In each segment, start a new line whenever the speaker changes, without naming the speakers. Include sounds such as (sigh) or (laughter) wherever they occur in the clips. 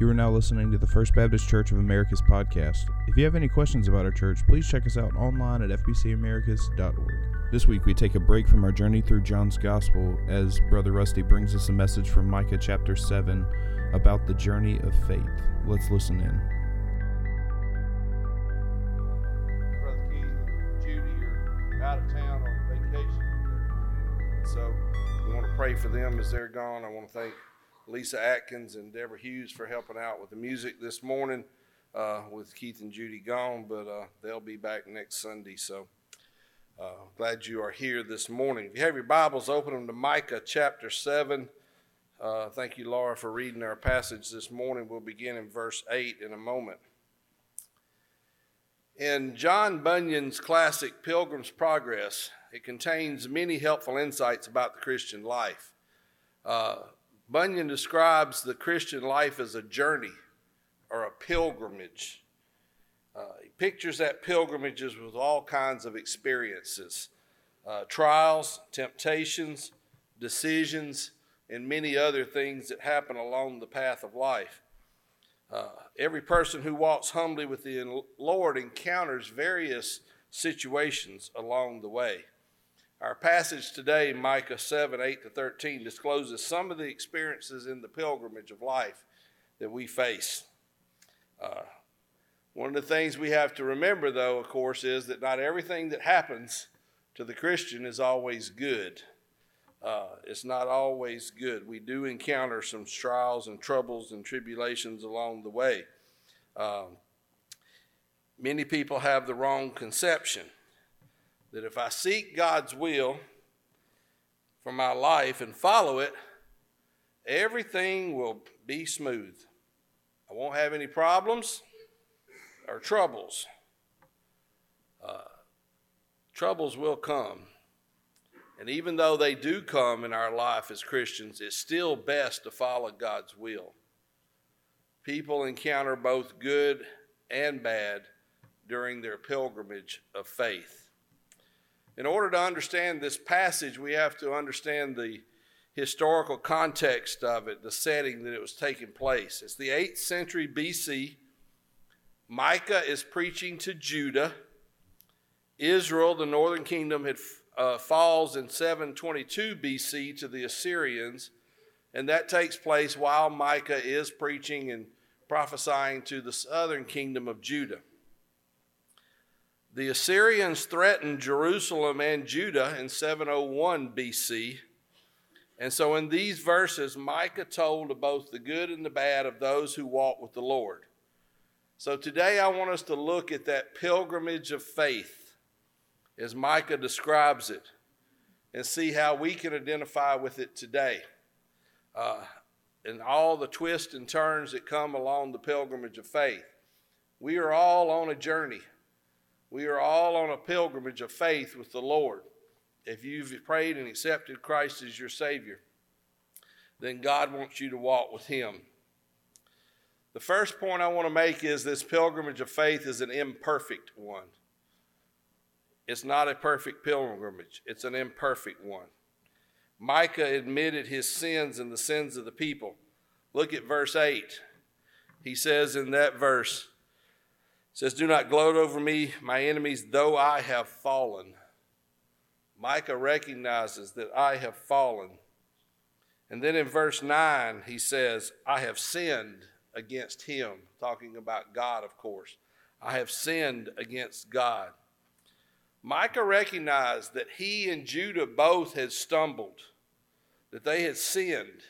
You are now listening to the First Baptist Church of Americus podcast. If you have any questions about our church, please check us out online at fbcamericus.org. This week we take a break from our journey through John's Gospel as Brother Rusty brings us a message from Micah chapter 7 about the journey of faith. Let's listen in.
Brother Keith Judy are out of town on vacation. So we want to pray for them as they're gone. I want to thank Lisa Atkins and Deborah Hughes for helping out with the music this morning uh, with Keith and Judy gone, but uh, they'll be back next Sunday. So uh, glad you are here this morning. If you have your Bibles, open them to Micah chapter 7. Uh, thank you, Laura, for reading our passage this morning. We'll begin in verse 8 in a moment. In John Bunyan's classic Pilgrim's Progress, it contains many helpful insights about the Christian life. Bunyan describes the Christian life as a journey or a pilgrimage. Uh, he pictures that pilgrimages with all kinds of experiences uh, trials, temptations, decisions, and many other things that happen along the path of life. Uh, every person who walks humbly with the Lord encounters various situations along the way. Our passage today, Micah 7 8 to 13, discloses some of the experiences in the pilgrimage of life that we face. Uh, one of the things we have to remember, though, of course, is that not everything that happens to the Christian is always good. Uh, it's not always good. We do encounter some trials and troubles and tribulations along the way. Um, many people have the wrong conception that if I seek God's will for my life and follow it, everything will be smooth. I won't have any problems or troubles. Uh, troubles will come. And even though they do come in our life as Christians, it's still best to follow God's will. People encounter both good and bad during their pilgrimage of faith. In order to understand this passage, we have to understand the historical context of it, the setting that it was taking place. It's the 8th century BC. Micah is preaching to Judah. Israel, the northern kingdom, had uh, falls in 722 BC to the Assyrians, and that takes place while Micah is preaching and prophesying to the southern kingdom of Judah. The Assyrians threatened Jerusalem and Judah in 701 BC. And so in these verses, Micah told of both the good and the bad of those who walk with the Lord. So today I want us to look at that pilgrimage of faith as Micah describes it and see how we can identify with it today. Uh, and all the twists and turns that come along the pilgrimage of faith. We are all on a journey. We are all on a pilgrimage of faith with the Lord. If you've prayed and accepted Christ as your Savior, then God wants you to walk with Him. The first point I want to make is this pilgrimage of faith is an imperfect one. It's not a perfect pilgrimage, it's an imperfect one. Micah admitted his sins and the sins of the people. Look at verse 8. He says in that verse, says, Do not gloat over me, my enemies, though I have fallen. Micah recognizes that I have fallen. And then in verse 9, he says, I have sinned against him, talking about God, of course. I have sinned against God. Micah recognized that he and Judah both had stumbled, that they had sinned.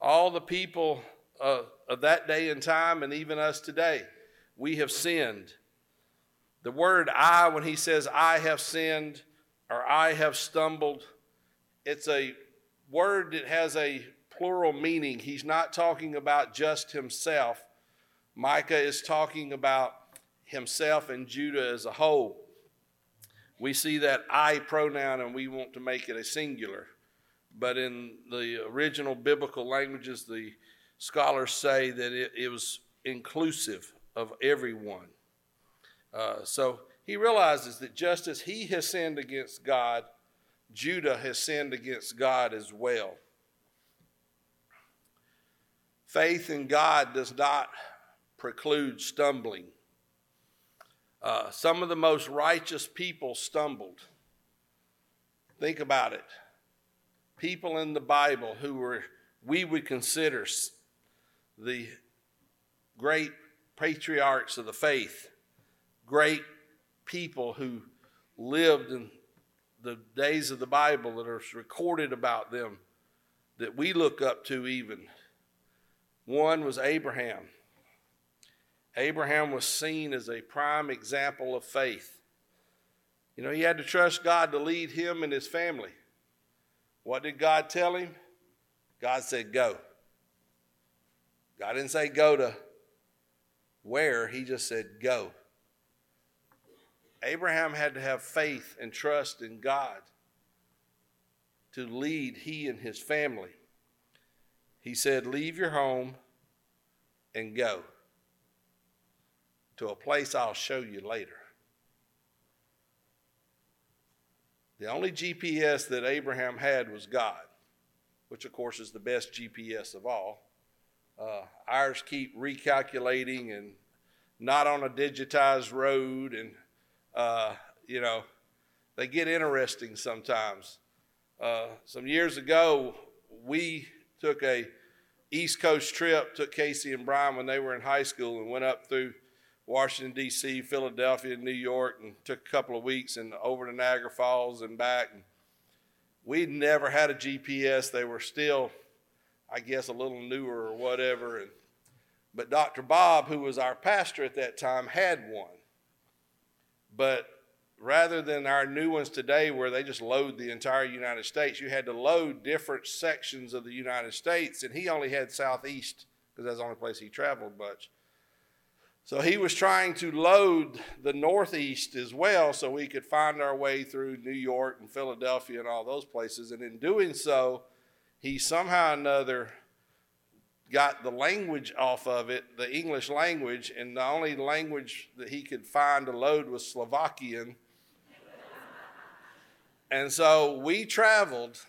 All the people uh, of that day and time, and even us today, we have sinned. The word I, when he says, I have sinned or I have stumbled, it's a word that has a plural meaning. He's not talking about just himself. Micah is talking about himself and Judah as a whole. We see that I pronoun and we want to make it a singular. But in the original biblical languages, the scholars say that it, it was inclusive of everyone. Uh, so he realizes that just as he has sinned against God, Judah has sinned against God as well. Faith in God does not preclude stumbling. Uh, some of the most righteous people stumbled. Think about it. People in the Bible who were, we would consider the great patriarchs of the faith, great people who lived in the days of the Bible that are recorded about them that we look up to, even. One was Abraham. Abraham was seen as a prime example of faith. You know, he had to trust God to lead him and his family. What did God tell him? God said, Go. God didn't say go to where, He just said go. Abraham had to have faith and trust in God to lead he and his family. He said, Leave your home and go to a place I'll show you later. The only GPS that Abraham had was God, which, of course, is the best GPS of all. Uh, ours keep recalculating and not on a digitized road, and uh, you know, they get interesting sometimes. Uh, some years ago, we took a East Coast trip, took Casey and Brian when they were in high school, and went up through Washington, D.C., Philadelphia, New York, and took a couple of weeks and over to Niagara Falls and back. And we'd never had a GPS. They were still, I guess, a little newer or whatever. And, but Dr. Bob, who was our pastor at that time, had one. But rather than our new ones today where they just load the entire United States, you had to load different sections of the United States. And he only had Southeast because that's the only place he traveled much. So he was trying to load the Northeast as well so we could find our way through New York and Philadelphia and all those places. And in doing so, he somehow or another got the language off of it, the English language, and the only language that he could find to load was Slovakian. and so we traveled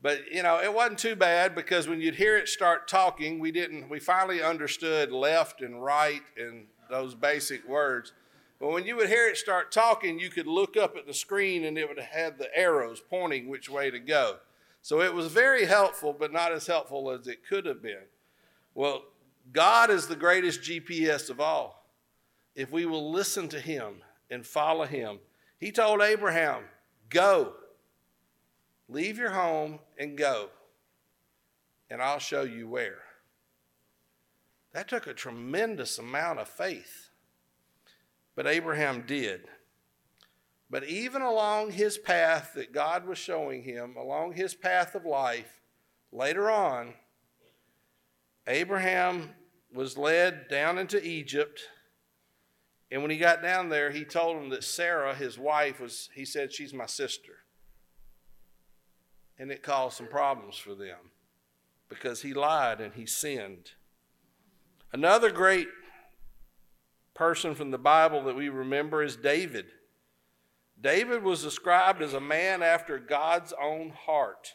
but you know, it wasn't too bad because when you'd hear it start talking, we didn't we finally understood left and right and those basic words. But when you would hear it start talking, you could look up at the screen and it would have the arrows pointing which way to go. So it was very helpful, but not as helpful as it could have been. Well, God is the greatest GPS of all. If we will listen to him and follow him, he told Abraham, Go Leave your home and go, and I'll show you where. That took a tremendous amount of faith, but Abraham did. But even along his path that God was showing him, along his path of life, later on, Abraham was led down into Egypt. And when he got down there, he told him that Sarah, his wife, was, he said, she's my sister and it caused some problems for them because he lied and he sinned. Another great person from the Bible that we remember is David. David was described as a man after God's own heart.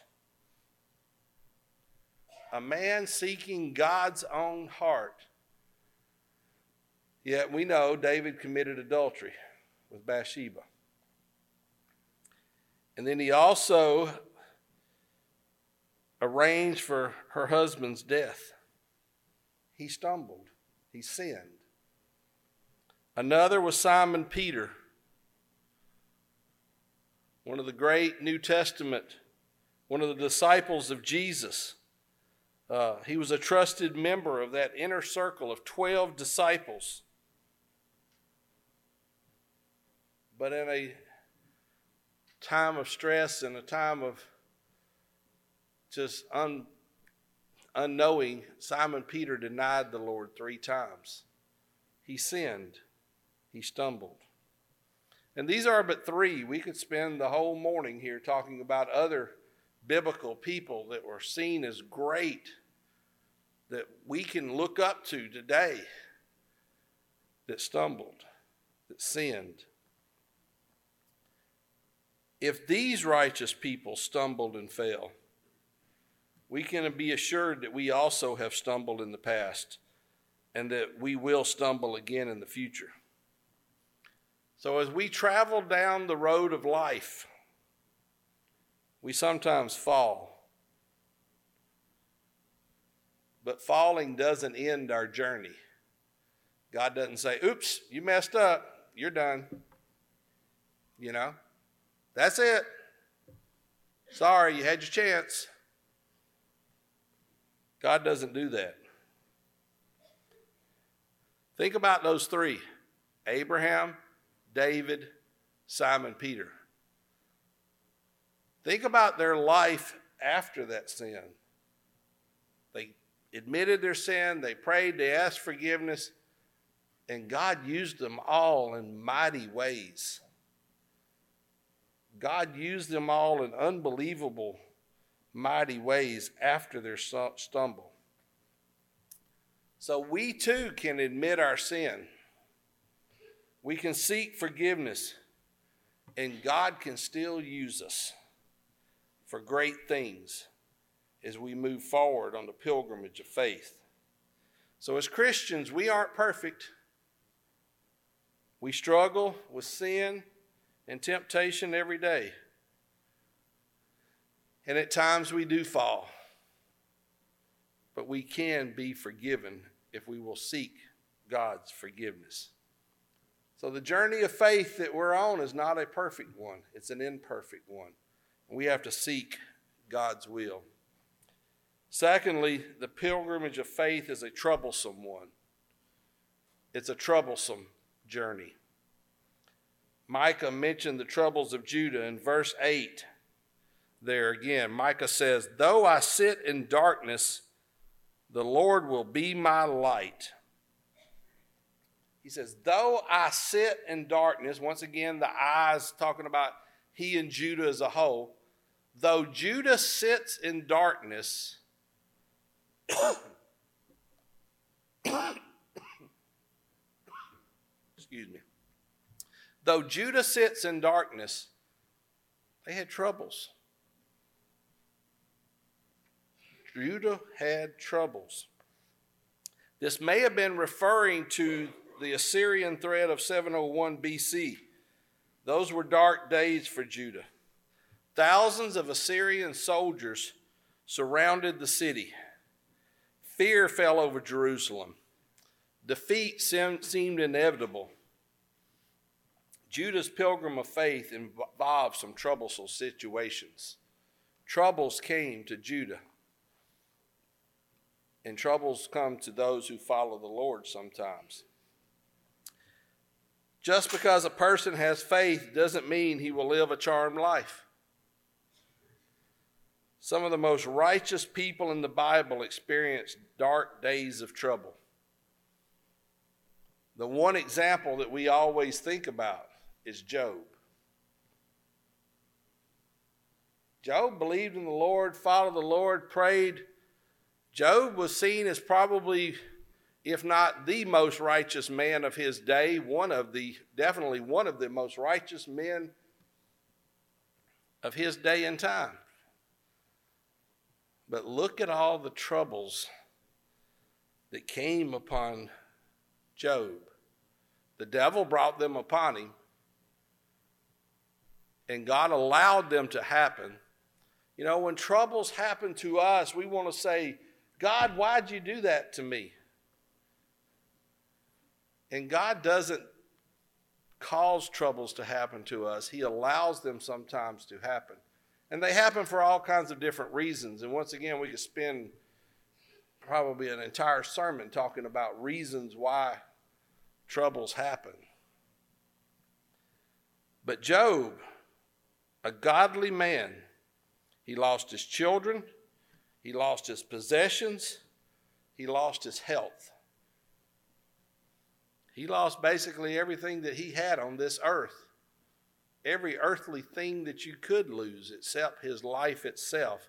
A man seeking God's own heart. Yet we know David committed adultery with Bathsheba. And then he also arranged for her husband's death. He stumbled, he sinned. Another was Simon Peter, one of the great New Testament, one of the disciples of Jesus. Uh, he was a trusted member of that inner circle of 12 disciples. But in a time of stress and a time of just un, unknowing, Simon Peter denied the Lord three times. He sinned, he stumbled. And these are but three. We could spend the whole morning here talking about other biblical people that were seen as great that we can look up to today that stumbled, that sinned. If these righteous people stumbled and fell, we can be assured that we also have stumbled in the past and that we will stumble again in the future. So, as we travel down the road of life, we sometimes fall. But falling doesn't end our journey. God doesn't say, oops, you messed up, you're done. You know, that's it. Sorry, you had your chance. God doesn't do that. Think about those three Abraham, David, Simon Peter. Think about their life after that sin. They admitted their sin, they prayed, they asked forgiveness, and God used them all in mighty ways. God used them all in unbelievable, mighty ways after their stumble. So we too can admit our sin. We can seek forgiveness, and God can still use us for great things as we move forward on the pilgrimage of faith. So, as Christians, we aren't perfect. We struggle with sin and temptation every day. And at times we do fall. But we can be forgiven if we will seek God's forgiveness. So the journey of faith that we're on is not a perfect one, it's an imperfect one. We have to seek God's will. Secondly, the pilgrimage of faith is a troublesome one. It's a troublesome journey. Micah mentioned the troubles of Judah in verse 8. There again, Micah says, Though I sit in darkness, the Lord will be my light. He says, Though I sit in darkness, once again, the eyes talking about he and Judah as a whole, though Judah sits in darkness, (coughs) excuse me. Though Judah sits in darkness, they had troubles. Judah had troubles. This may have been referring to the Assyrian threat of 701 BC. Those were dark days for Judah. Thousands of Assyrian soldiers surrounded the city. Fear fell over Jerusalem. Defeat seemed inevitable. Judah's pilgrim of faith involved some troublesome situations. Troubles came to Judah, and troubles come to those who follow the Lord sometimes. Just because a person has faith doesn't mean he will live a charmed life. Some of the most righteous people in the Bible experienced dark days of trouble. The one example that we always think about is Job. Job believed in the Lord, followed the Lord, prayed. Job was seen as probably, if not the most righteous man of his day, one of the, definitely one of the most righteous men of his day and time. But look at all the troubles that came upon Job. The devil brought them upon him and God allowed them to happen. You know, when troubles happen to us, we want to say, God, why'd you do that to me? And God doesn't cause troubles to happen to us, He allows them sometimes to happen. And they happen for all kinds of different reasons. And once again, we could spend probably an entire sermon talking about reasons why troubles happen. But Job, a godly man. He lost his children, he lost his possessions, he lost his health. He lost basically everything that he had on this earth. Every earthly thing that you could lose, except his life itself,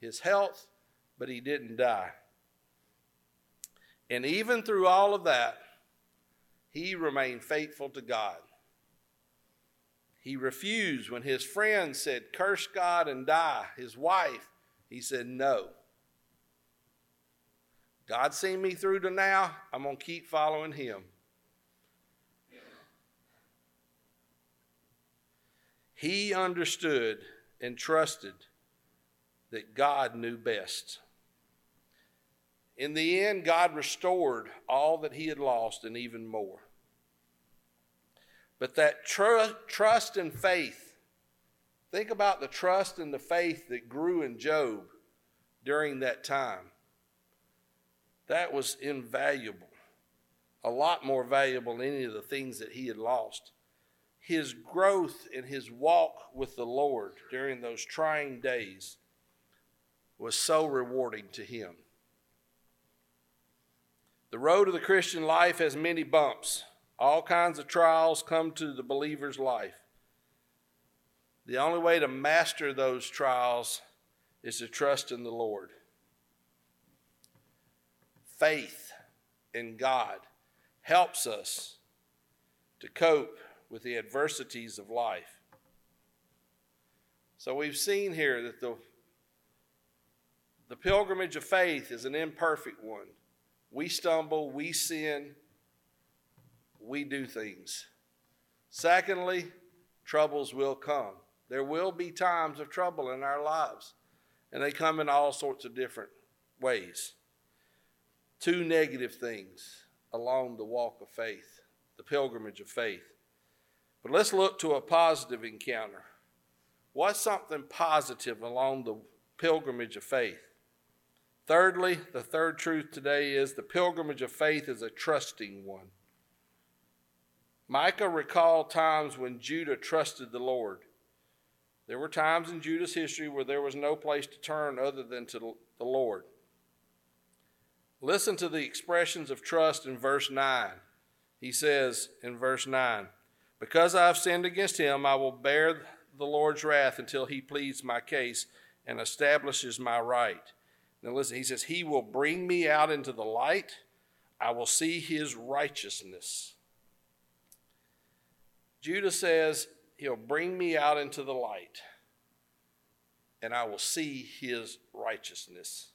his health, but he didn't die. And even through all of that, he remained faithful to God. He refused when his friends said, Curse God and die. His wife, he said, No. God's seen me through to now. I'm going to keep following Him. He understood and trusted that God knew best. In the end, God restored all that he had lost and even more. But that tr- trust and faith, think about the trust and the faith that grew in Job during that time. That was invaluable, a lot more valuable than any of the things that he had lost. His growth in his walk with the Lord during those trying days was so rewarding to him. The road of the Christian life has many bumps. All kinds of trials come to the believer's life. The only way to master those trials is to trust in the Lord. Faith in God helps us to cope with the adversities of life. So we've seen here that the, the pilgrimage of faith is an imperfect one. We stumble, we sin, we do things. Secondly, troubles will come. There will be times of trouble in our lives, and they come in all sorts of different ways. Two negative things along the walk of faith, the pilgrimage of faith. But let's look to a positive encounter. What's something positive along the pilgrimage of faith? Thirdly, the third truth today is the pilgrimage of faith is a trusting one. Micah recalled times when Judah trusted the Lord. There were times in Judah's history where there was no place to turn other than to the Lord. Listen to the expressions of trust in verse 9. He says in verse 9, Because I have sinned against him, I will bear the Lord's wrath until he pleads my case and establishes my right. Now listen, he says, He will bring me out into the light. I will see his righteousness. Judah says, He'll bring me out into the light, and I will see his righteousness.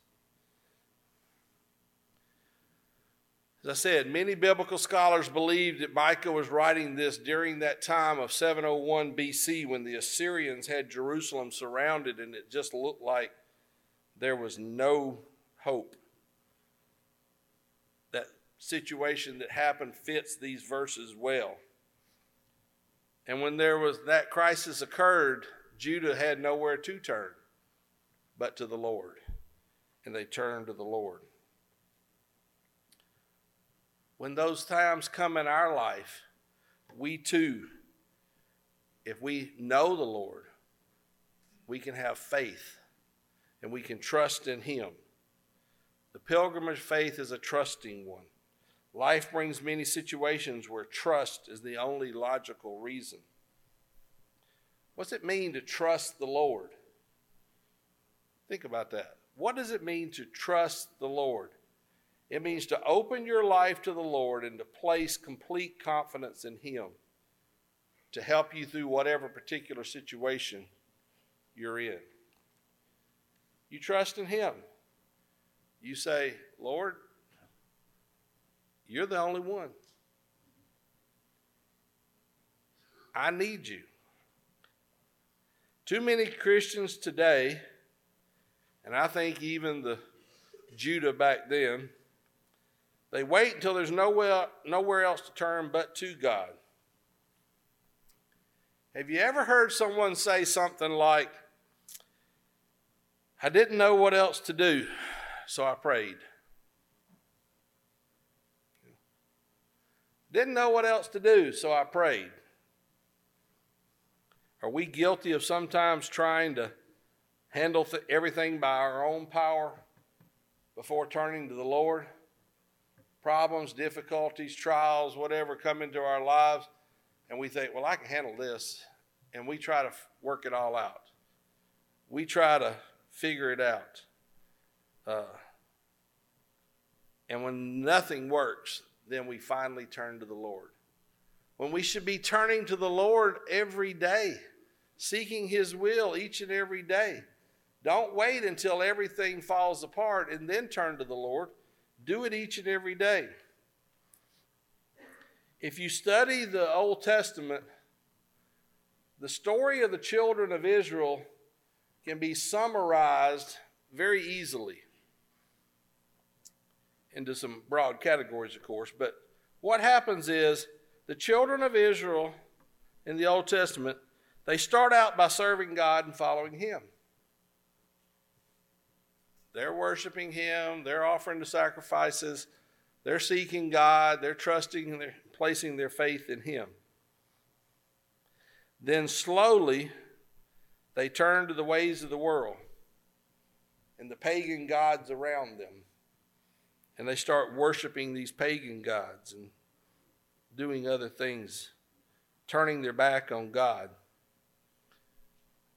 As I said, many biblical scholars believe that Micah was writing this during that time of 701 BC when the Assyrians had Jerusalem surrounded and it just looked like there was no hope. That situation that happened fits these verses well. And when there was that crisis occurred, Judah had nowhere to turn but to the Lord. And they turned to the Lord. When those times come in our life, we too, if we know the Lord, we can have faith and we can trust in Him. The pilgrimage faith is a trusting one. Life brings many situations where trust is the only logical reason. What's it mean to trust the Lord? Think about that. What does it mean to trust the Lord? It means to open your life to the Lord and to place complete confidence in Him to help you through whatever particular situation you're in. You trust in Him. You say, Lord, you're the only one. I need you. Too many Christians today, and I think even the Judah back then, they wait until there's nowhere, nowhere else to turn but to God. Have you ever heard someone say something like, I didn't know what else to do, so I prayed. Didn't know what else to do, so I prayed. Are we guilty of sometimes trying to handle th- everything by our own power before turning to the Lord? Problems, difficulties, trials, whatever come into our lives, and we think, well, I can handle this. And we try to work it all out. We try to figure it out. Uh, and when nothing works, then we finally turn to the Lord. When we should be turning to the Lord every day, seeking His will each and every day. Don't wait until everything falls apart and then turn to the Lord. Do it each and every day. If you study the Old Testament, the story of the children of Israel can be summarized very easily into some broad categories, of course. But what happens is the children of Israel in the Old Testament, they start out by serving God and following Him. They're worshiping Him, they're offering the sacrifices, they're seeking God, they're trusting, they're placing their faith in Him. Then slowly, they turn to the ways of the world and the pagan gods around them. And they start worshiping these pagan gods and doing other things, turning their back on God.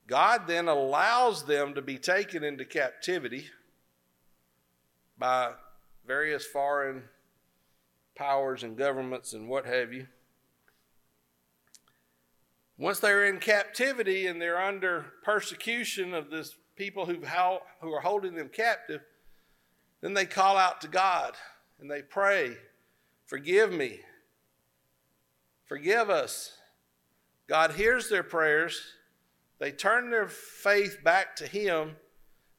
God then allows them to be taken into captivity by various foreign powers and governments and what have you. Once they're in captivity and they're under persecution of this people who who are holding them captive, then they call out to God and they pray, Forgive me. Forgive us. God hears their prayers. They turn their faith back to Him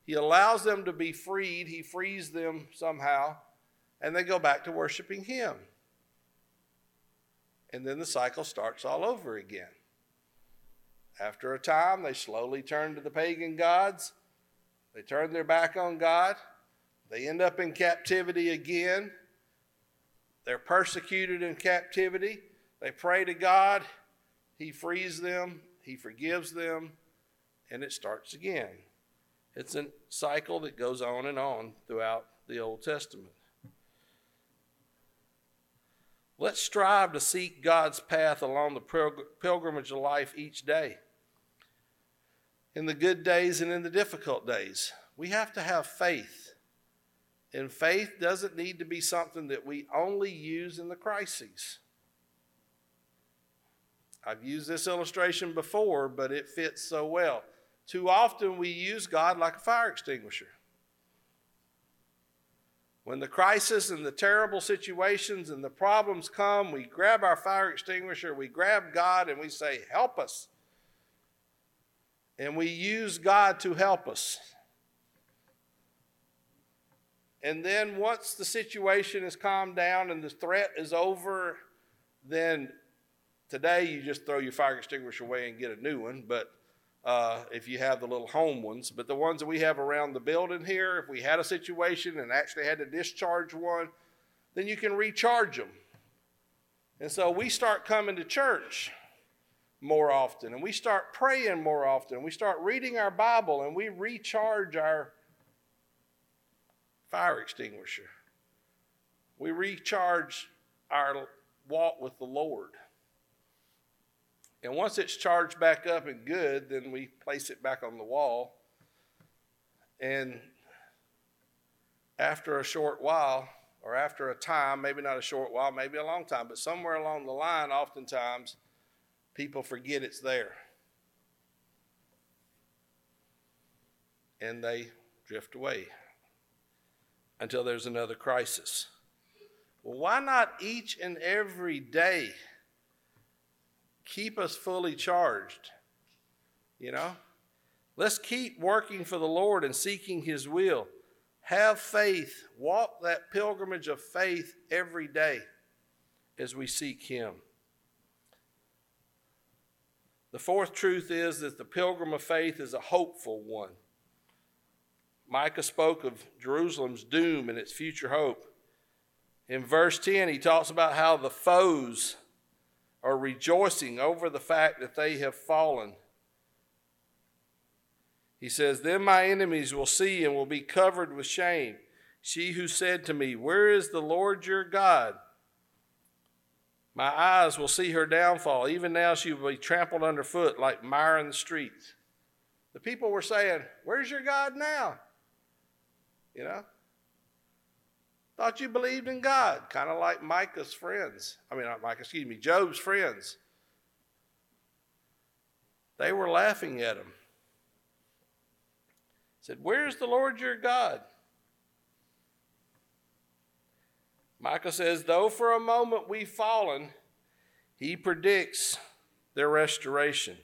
he allows them to be freed, He frees them somehow, and they go back to worshiping Him. And then the cycle starts all over again. After a time, they slowly turn to the pagan gods. They turn their back on God. They end up in captivity again. They're persecuted in captivity. They pray to God. He frees them. He forgives them. And it starts again. It's a cycle that goes on and on throughout the Old Testament. Let's strive to seek God's path along the pilgrimage of life each day. In the good days and in the difficult days, we have to have faith. And faith doesn't need to be something that we only use in the crises. I've used this illustration before, but it fits so well. Too often we use God like a fire extinguisher. When the crisis and the terrible situations and the problems come, we grab our fire extinguisher, we grab God, and we say, Help us. And we use God to help us. And then once the situation is calmed down and the threat is over, then today you just throw your fire extinguisher away and get a new one. But uh, if you have the little home ones. But the ones that we have around the building here, if we had a situation and actually had to discharge one, then you can recharge them. And so we start coming to church more often and we start praying more often. We start reading our Bible and we recharge our fire extinguisher. We recharge our walk with the Lord. And once it's charged back up and good, then we place it back on the wall. And after a short while, or after a time, maybe not a short while, maybe a long time, but somewhere along the line, oftentimes people forget it's there. And they drift away until there's another crisis. Well, why not each and every day? Keep us fully charged. You know? Let's keep working for the Lord and seeking His will. Have faith. Walk that pilgrimage of faith every day as we seek Him. The fourth truth is that the pilgrim of faith is a hopeful one. Micah spoke of Jerusalem's doom and its future hope. In verse 10, he talks about how the foes are rejoicing over the fact that they have fallen. He says, Then my enemies will see and will be covered with shame. She who said to me, Where is the Lord your God? My eyes will see her downfall. Even now she will be trampled underfoot like mire in the streets. The people were saying, Where's your God now? You know? Thought you believed in God, kind of like Micah's friends. I mean, not Micah, excuse me, Job's friends. They were laughing at him. Said, Where's the Lord your God? Micah says, Though for a moment we've fallen, he predicts their restoration.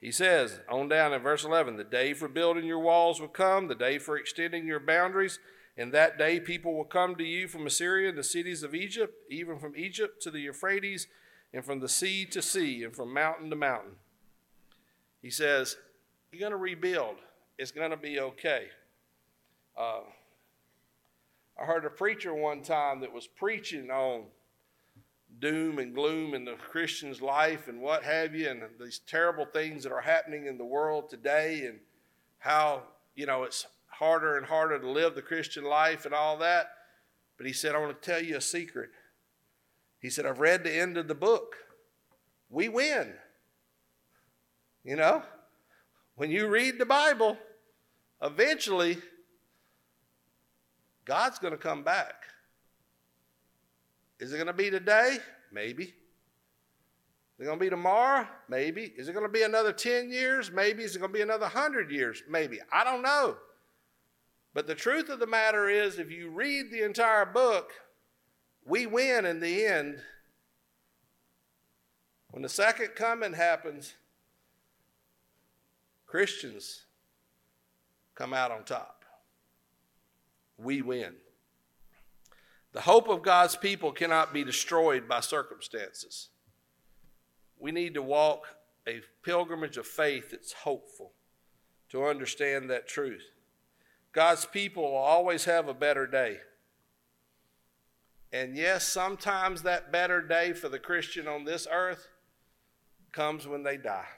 He says, on down in verse 11, the day for building your walls will come, the day for extending your boundaries. In that day, people will come to you from Assyria and the cities of Egypt, even from Egypt to the Euphrates, and from the sea to sea, and from mountain to mountain. He says, You're going to rebuild. It's going to be okay. Uh, I heard a preacher one time that was preaching on doom and gloom in the Christian's life and what have you, and these terrible things that are happening in the world today, and how, you know, it's harder and harder to live the Christian life and all that. But he said, I want to tell you a secret. He said, I've read the end of the book. We win. You know, when you read the Bible, eventually God's going to come back. Is it going to be today? Maybe. Is it going to be tomorrow? Maybe. Is it going to be another 10 years? Maybe. Is it going to be another 100 years? Maybe. I don't know. But the truth of the matter is, if you read the entire book, we win in the end. When the second coming happens, Christians come out on top. We win. The hope of God's people cannot be destroyed by circumstances. We need to walk a pilgrimage of faith that's hopeful to understand that truth. God's people will always have a better day. And yes, sometimes that better day for the Christian on this earth comes when they die.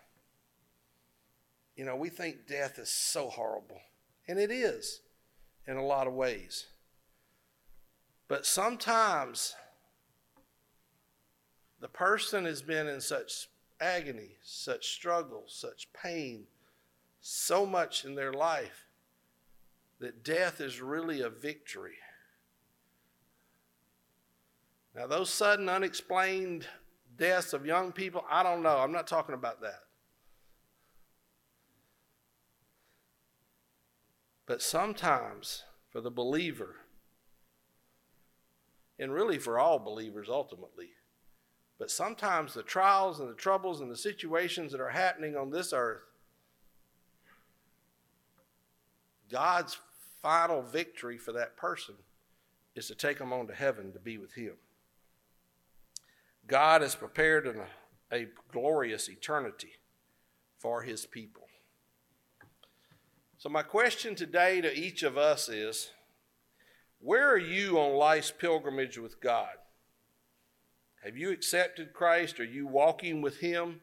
You know, we think death is so horrible, and it is in a lot of ways. But sometimes the person has been in such agony, such struggle, such pain, so much in their life that death is really a victory. Now, those sudden, unexplained deaths of young people, I don't know. I'm not talking about that. But sometimes, for the believer, and really for all believers ultimately, but sometimes the trials and the troubles and the situations that are happening on this earth, God's final victory for that person is to take them on to heaven to be with Him. God has prepared an, a glorious eternity for His people. So, my question today to each of us is where are you on life's pilgrimage with God? Have you accepted Christ? Are you walking with Him?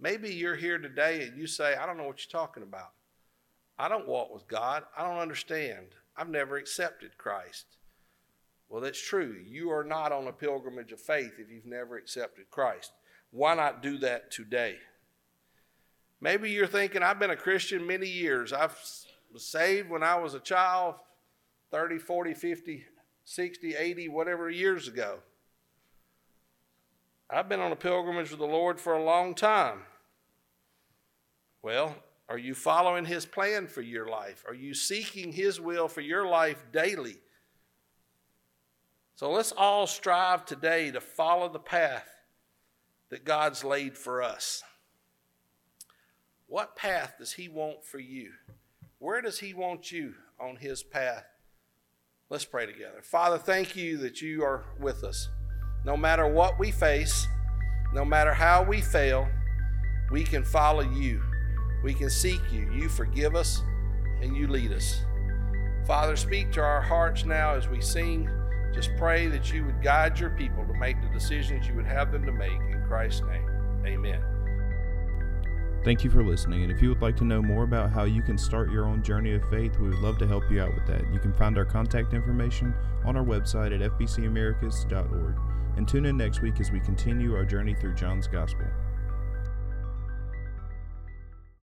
Maybe you're here today and you say, I don't know what you're talking about. I don't walk with God. I don't understand. I've never accepted Christ. Well, that's true. You are not on a pilgrimage of faith if you've never accepted Christ. Why not do that today? Maybe you're thinking, I've been a Christian many years. I was saved when I was a child 30, 40, 50, 60, 80, whatever years ago. I've been on a pilgrimage with the Lord for a long time. Well, are you following His plan for your life? Are you seeking His will for your life daily? So let's all strive today to follow the path that God's laid for us. What path does He want for you? Where does He want you on His path? Let's pray together. Father, thank you that you are with us. No matter what we face, no matter how we fail, we can follow you. We can seek you. You forgive us and you lead us. Father, speak to our hearts now as we sing. Just pray that you would guide your people to make the decisions you would have them to make. In Christ's name, amen.
Thank you for listening, and if you would like to know more about how you can start your own journey of faith, we would love to help you out with that. You can find our contact information on our website at fbcamericus.org. And tune in next week as we continue our journey through John's Gospel.